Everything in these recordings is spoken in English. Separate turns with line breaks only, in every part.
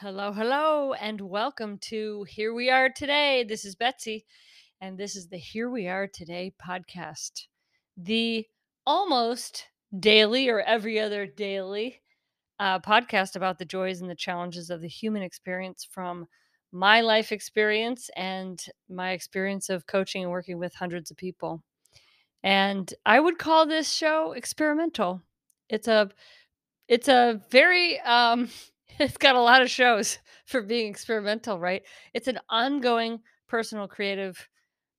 Hello, hello, and welcome to Here We Are Today. This is Betsy, and this is the Here We Are Today podcast, the almost daily or every other daily uh, podcast about the joys and the challenges of the human experience from my life experience and my experience of coaching and working with hundreds of people. And I would call this show experimental. It's a it's a very um it's got a lot of shows for being experimental, right? It's an ongoing personal creative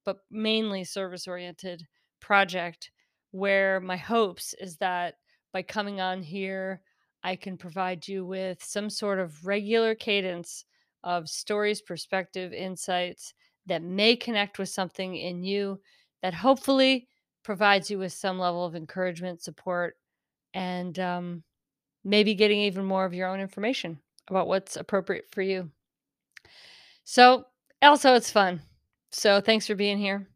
but mainly service oriented project where my hopes is that by coming on here I can provide you with some sort of regular cadence of stories, perspective, insights that may connect with something in you that hopefully provides you with some level of encouragement, support, and um, maybe getting even more of your own information about what's appropriate for you. So, also, it's fun. So, thanks for being here.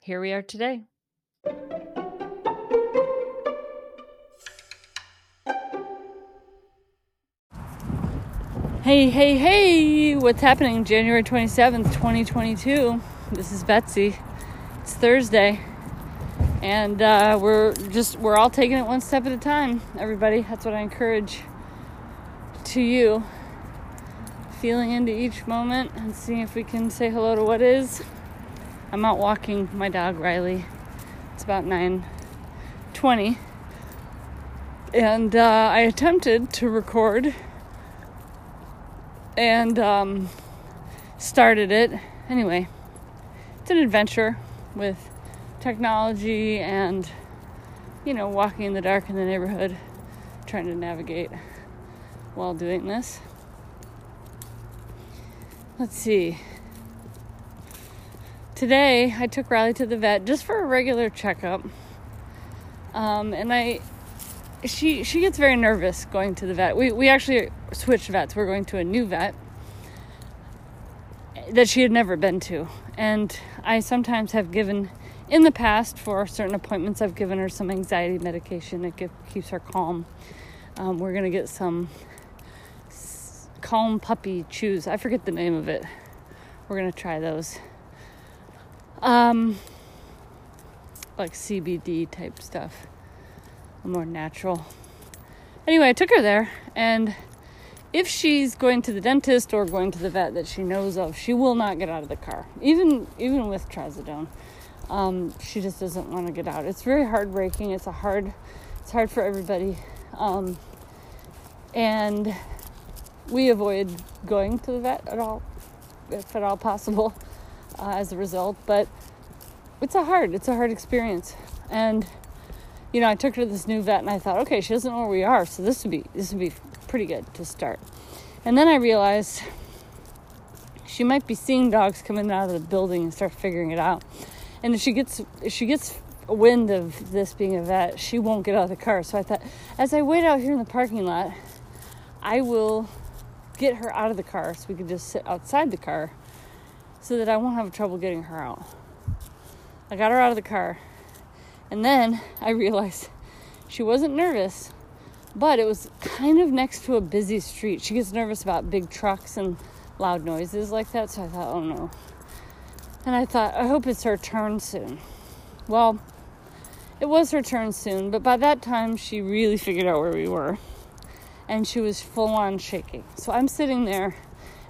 Here we are today. Hey, hey, hey, what's happening? January 27th, 2022. This is Betsy. It's Thursday. And uh, we're just, we're all taking it one step at a time, everybody. That's what I encourage to you. Feeling into each moment and seeing if we can say hello to what is. I'm out walking my dog, Riley. It's about 9.20. And uh, I attempted to record and um, started it. Anyway, it's an adventure with technology and, you know, walking in the dark in the neighborhood, trying to navigate while doing this. Let's see. Today, I took Riley to the vet just for a regular checkup. Um, and I she she gets very nervous going to the vet. We we actually switched vets. We're going to a new vet that she had never been to, and I sometimes have given in the past for certain appointments. I've given her some anxiety medication that give, keeps her calm. Um, we're gonna get some s- calm puppy chews. I forget the name of it. We're gonna try those. Um, like CBD type stuff more natural. Anyway, I took her there, and if she's going to the dentist or going to the vet that she knows of, she will not get out of the car, even even with trazodone. Um, she just doesn't want to get out. It's very heartbreaking. It's a hard, it's hard for everybody, um, and we avoid going to the vet at all, if at all possible, uh, as a result. But it's a hard, it's a hard experience, and you know, I took her to this new vet and I thought, okay, she doesn't know where we are, so this would be this would be pretty good to start. And then I realized she might be seeing dogs coming out of the building and start figuring it out. And if she gets she gets wind of this being a vet, she won't get out of the car. So I thought, as I wait out here in the parking lot, I will get her out of the car so we can just sit outside the car so that I won't have trouble getting her out. I got her out of the car and then I realized she wasn't nervous, but it was kind of next to a busy street. She gets nervous about big trucks and loud noises like that, so I thought, oh no. And I thought, I hope it's her turn soon. Well, it was her turn soon, but by that time she really figured out where we were. And she was full on shaking. So I'm sitting there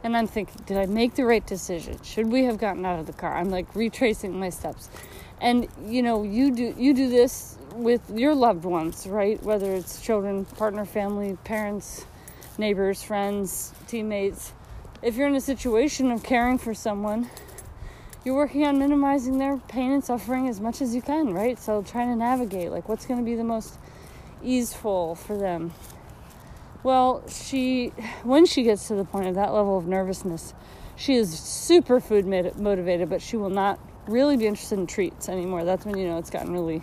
and I'm thinking, did I make the right decision? Should we have gotten out of the car? I'm like retracing my steps and you know you do you do this with your loved ones right whether it's children partner family parents neighbors friends teammates if you're in a situation of caring for someone you're working on minimizing their pain and suffering as much as you can right so trying to navigate like what's going to be the most easeful for them well she when she gets to the point of that level of nervousness she is super food motivated but she will not really be interested in treats anymore. That's when you know it's gotten really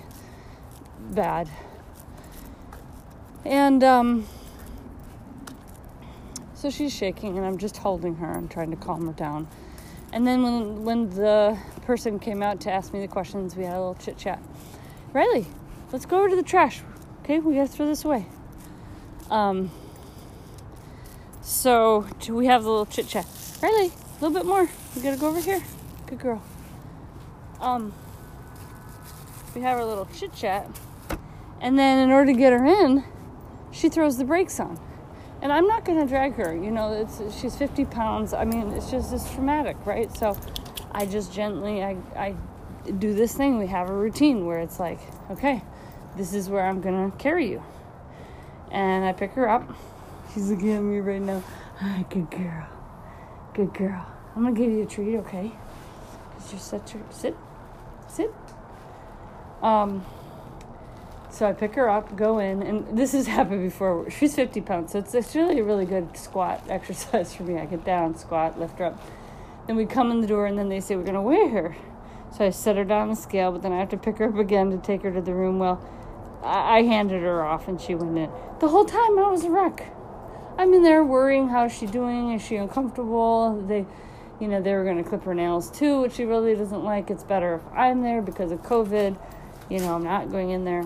bad. And um, so she's shaking, and I'm just holding her. I'm trying to calm her down. And then when when the person came out to ask me the questions, we had a little chit chat. Riley, let's go over to the trash. Okay, we gotta throw this away. Um, So we have a little chit chat. Riley, a little bit more. We gotta go over here. Good girl. Um, we have our little chit chat, and then in order to get her in, she throws the brakes on. And I'm not gonna drag her. You know, it's she's 50 pounds. I mean, it's just it's traumatic, right? So I just gently I I do this thing. We have a routine where it's like, okay, this is where I'm gonna carry you. And I pick her up. She's looking at me right now. Good girl. Good girl. I'm gonna give you a treat, okay? Cause you're such a sit, sit. Um. So I pick her up, go in, and this has happened before. She's 50 pounds, so it's, it's really a really good squat exercise for me. I get down, squat, lift her up. Then we come in the door, and then they say we're gonna weigh her. So I set her down on the scale, but then I have to pick her up again to take her to the room. Well, I, I handed her off, and she went in. The whole time I was a wreck. I'm in there worrying how's she doing? Is she uncomfortable? They, you know, they were going to clip her nails too, which she really doesn't like. It's better if I'm there because of COVID. You know, I'm not going in there.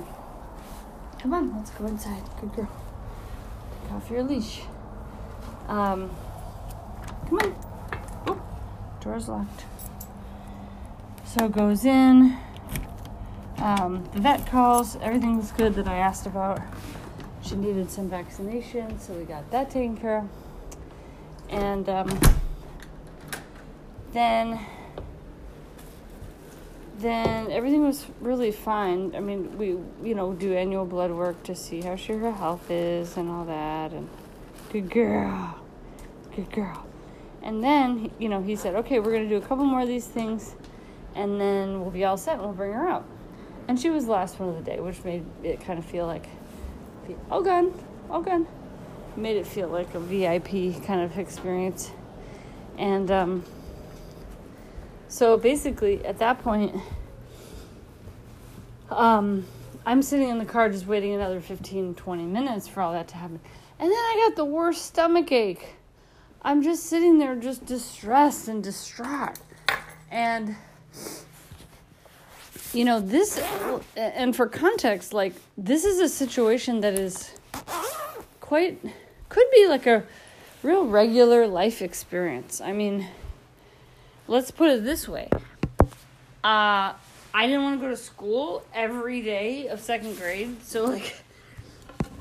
Come on, let's go inside. Good girl. Take off your leash. Um, come on. Oh, door's locked. So goes in. Um, the vet calls. Everything was good that I asked about. She needed some vaccination, so we got that taken care of. And um, then, then everything was really fine. I mean, we you know do annual blood work to see how sure her health is and all that. And good girl, good girl. And then you know he said, okay, we're gonna do a couple more of these things and then we'll be all set and we'll bring her out. And she was the last one of the day, which made it kind of feel like, all gone, all gone. Made it feel like a VIP kind of experience. And um, so basically, at that point, um, I'm sitting in the car just waiting another 15, 20 minutes for all that to happen. And then I got the worst stomach ache. I'm just sitting there, just distressed and distraught. And you know this and for context like this is a situation that is quite could be like a real regular life experience i mean let's put it this way uh i didn't want to go to school every day of second grade so like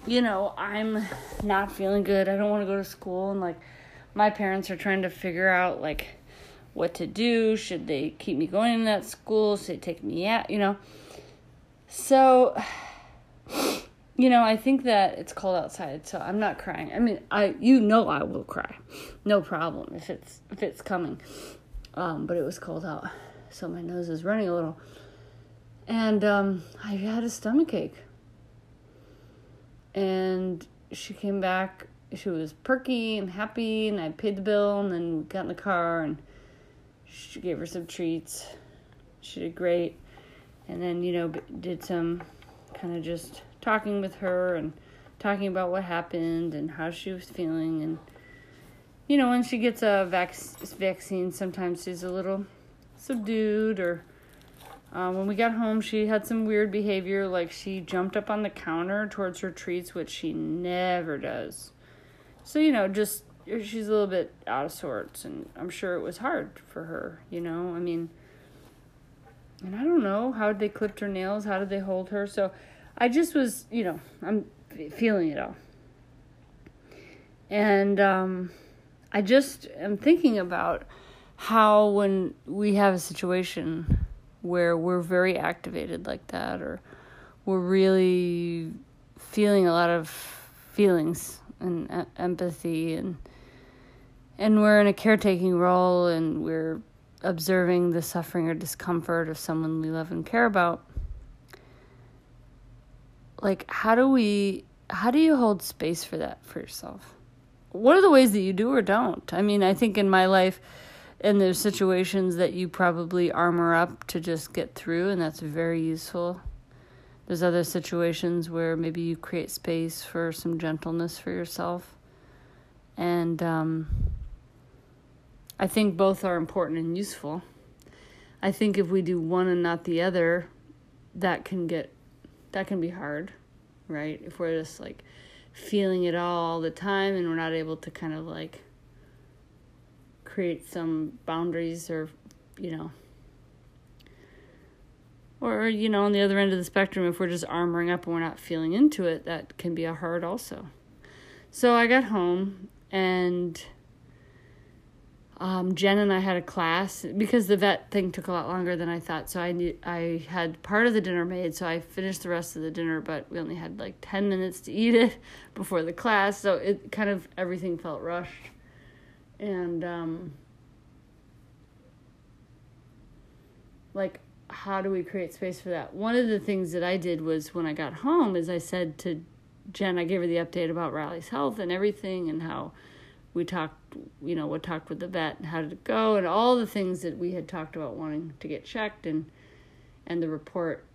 you know i'm not feeling good i don't want to go to school and like my parents are trying to figure out like what to do. Should they keep me going in that school? Should they take me out? You know. So, you know, I think that it's cold outside, so I'm not crying. I mean, I you know I will cry, no problem if it's if it's coming. Um, but it was cold out, so my nose is running a little, and um, I had a stomach ache. And she came back. She was perky and happy, and I paid the bill, and then got in the car and she gave her some treats. She did great. And then, you know, did some kind of just talking with her and talking about what happened and how she was feeling. And, you know, when she gets a vac- vaccine, sometimes she's a little subdued or. Uh, when we got home, she had some weird behavior, like she jumped up on the counter towards her treats, which she never does. So, you know, just she's a little bit out of sorts and i'm sure it was hard for her you know i mean and i don't know how they clipped her nails how did they hold her so i just was you know i'm feeling it all and um i just am thinking about how when we have a situation where we're very activated like that or we're really feeling a lot of feelings and empathy and and we're in a caretaking role and we're observing the suffering or discomfort of someone we love and care about like how do we how do you hold space for that for yourself what are the ways that you do or don't i mean i think in my life and there's situations that you probably armor up to just get through and that's very useful there's other situations where maybe you create space for some gentleness for yourself and um, I think both are important and useful. I think if we do one and not the other, that can get that can be hard, right? If we're just like feeling it all the time and we're not able to kind of like create some boundaries or you know. Or you know on the other end of the spectrum if we're just armoring up and we're not feeling into it that can be a hard also. So i got home and um, Jen and I had a class because the vet thing took a lot longer than I thought. So I need, I had part of the dinner made, so I finished the rest of the dinner, but we only had like 10 minutes to eat it before the class. So it kind of everything felt rushed. And um, like how do we create space for that? One of the things that I did was when I got home is I said to Jen, I gave her the update about Riley's health and everything and how we talked, you know, we talked with the vet and how did it go and all the things that we had talked about wanting to get checked and and the report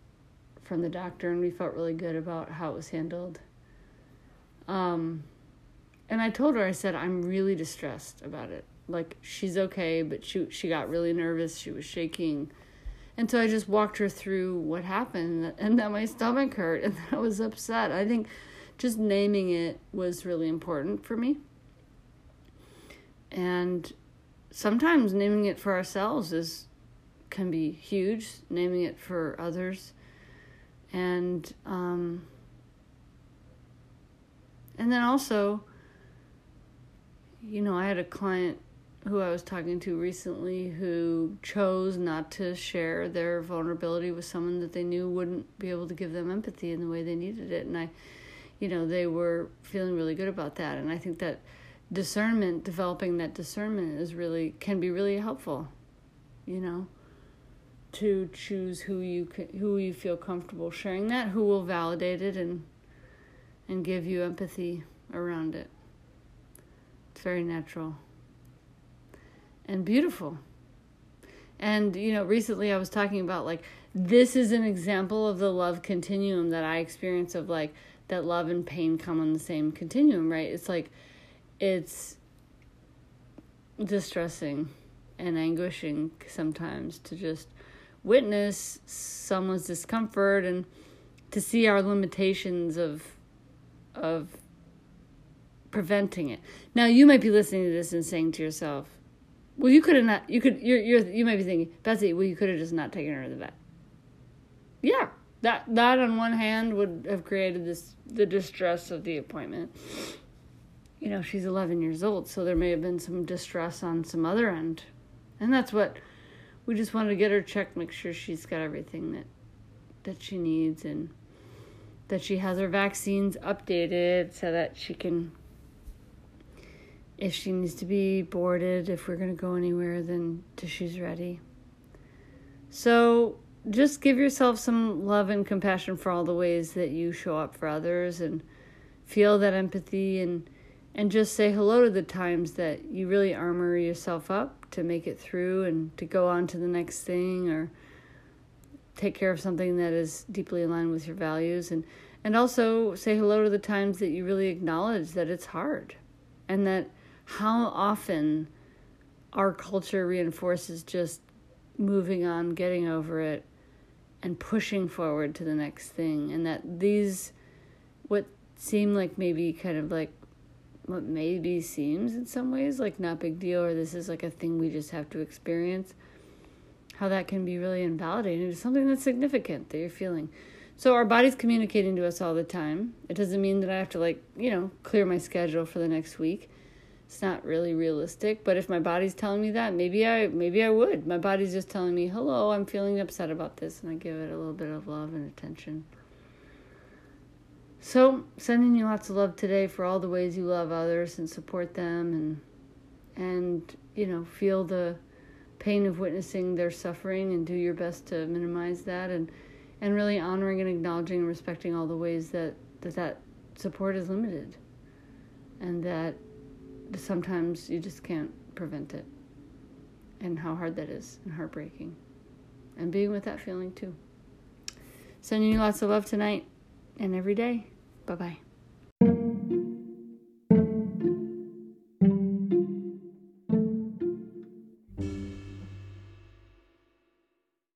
from the doctor and we felt really good about how it was handled. Um and I told her I said I'm really distressed about it. Like she's okay, but she she got really nervous, she was shaking. And so I just walked her through what happened and that my stomach hurt and I was upset. I think just naming it was really important for me and sometimes naming it for ourselves is can be huge naming it for others. And um, and then also you know i had a client who i was talking to recently who chose not to share their vulnerability with someone that they knew wouldn't be able to give them empathy in the way they needed it. And i you know they were feeling really good about that. And i think that discernment developing that discernment is really can be really helpful you know? To choose who you who you feel comfortable sharing that who will validate it and and give you empathy around it. It's very natural and beautiful. And you know recently i was talking about like this is an example of the love continuum that i experience of like that love and pain come on the same continuum right? It's like it's distressing and anguishing sometimes to just witness someone's discomfort and to see our limitations of of preventing it. Now you might be listening to this and saying to yourself, "Well, you could have not. You could. You're. You're. You might be thinking, Betsy. Well, you could have just not taken her to the vet." Yeah, that that on one hand would have created this the distress of the appointment you know, she's 11 years old, so there may have been some distress on some other end. And that's what we just wanted to get her checked, make sure she's got everything that that she needs and that she has her vaccines updated so that she can if she needs to be boarded, if we're going to go anywhere, then she's ready. So just give yourself some love and compassion for all the ways that you show up for others and feel that empathy and and just say hello to the times that you really armor yourself up to make it through and to go on to the next thing or take care of something that is deeply aligned with your values and and also say hello to the times that you really acknowledge that it's hard and that how often our culture reinforces just moving on, getting over it, and pushing forward to the next thing. And that these, what seem like maybe kind of like what maybe seems in some ways like not big deal or this is like a thing we just have to experience how that can be really invalidating to something that's significant that you're feeling. So our body's communicating to us all the time. It doesn't mean that i have to like you know clear my schedule for the next week. It's not really realistic but if my body's telling me that maybe i maybe i would. My body's just telling me hello i'm feeling upset about this and i give it a little bit of love and attention so, sending you lots of love today for all the ways you love others and support them and and you know, feel the pain of witnessing their suffering and do your best to minimize that and and really honoring and acknowledging and respecting all the ways that that, that support is limited and that sometimes you just can't prevent it and how hard that is and heartbreaking and being with that feeling too. Sending you lots of love tonight and every day Bye bye.